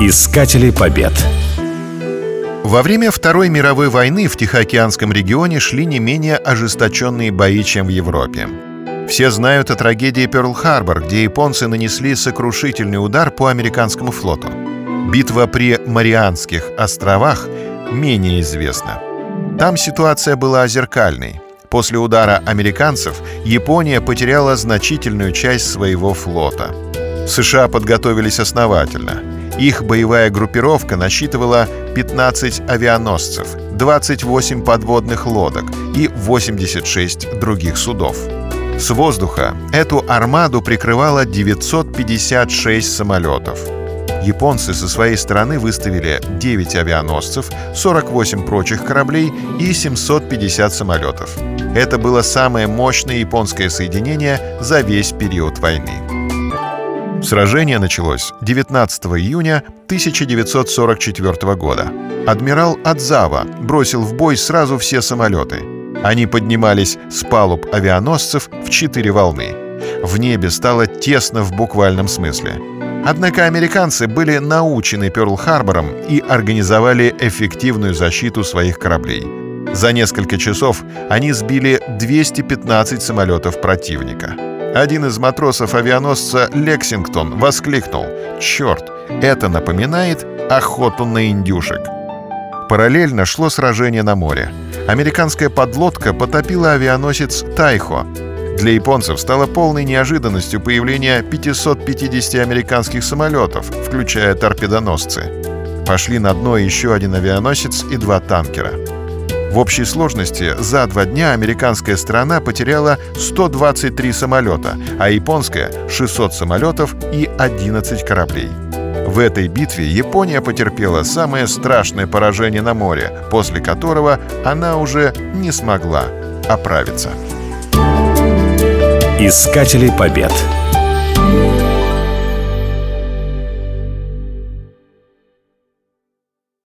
Искатели побед. Во время Второй мировой войны в Тихоокеанском регионе шли не менее ожесточенные бои, чем в Европе. Все знают о трагедии Пёрл-Харбор, где японцы нанесли сокрушительный удар по американскому флоту. Битва при Марианских островах менее известна. Там ситуация была зеркальной. После удара американцев Япония потеряла значительную часть своего флота. США подготовились основательно – их боевая группировка насчитывала 15 авианосцев, 28 подводных лодок и 86 других судов. С воздуха эту армаду прикрывало 956 самолетов. Японцы со своей стороны выставили 9 авианосцев, 48 прочих кораблей и 750 самолетов. Это было самое мощное японское соединение за весь период войны. Сражение началось 19 июня 1944 года. Адмирал Адзава бросил в бой сразу все самолеты. Они поднимались с палуб авианосцев в четыре волны. В небе стало тесно в буквальном смысле. Однако американцы были научены Пёрл-Харбором и организовали эффективную защиту своих кораблей. За несколько часов они сбили 215 самолетов противника. Один из матросов авианосца «Лексингтон» воскликнул «Черт, это напоминает охоту на индюшек». Параллельно шло сражение на море. Американская подлодка потопила авианосец «Тайхо». Для японцев стало полной неожиданностью появление 550 американских самолетов, включая торпедоносцы. Пошли на дно еще один авианосец и два танкера. В общей сложности за два дня американская сторона потеряла 123 самолета, а японская — 600 самолетов и 11 кораблей. В этой битве Япония потерпела самое страшное поражение на море, после которого она уже не смогла оправиться. Искатели побед.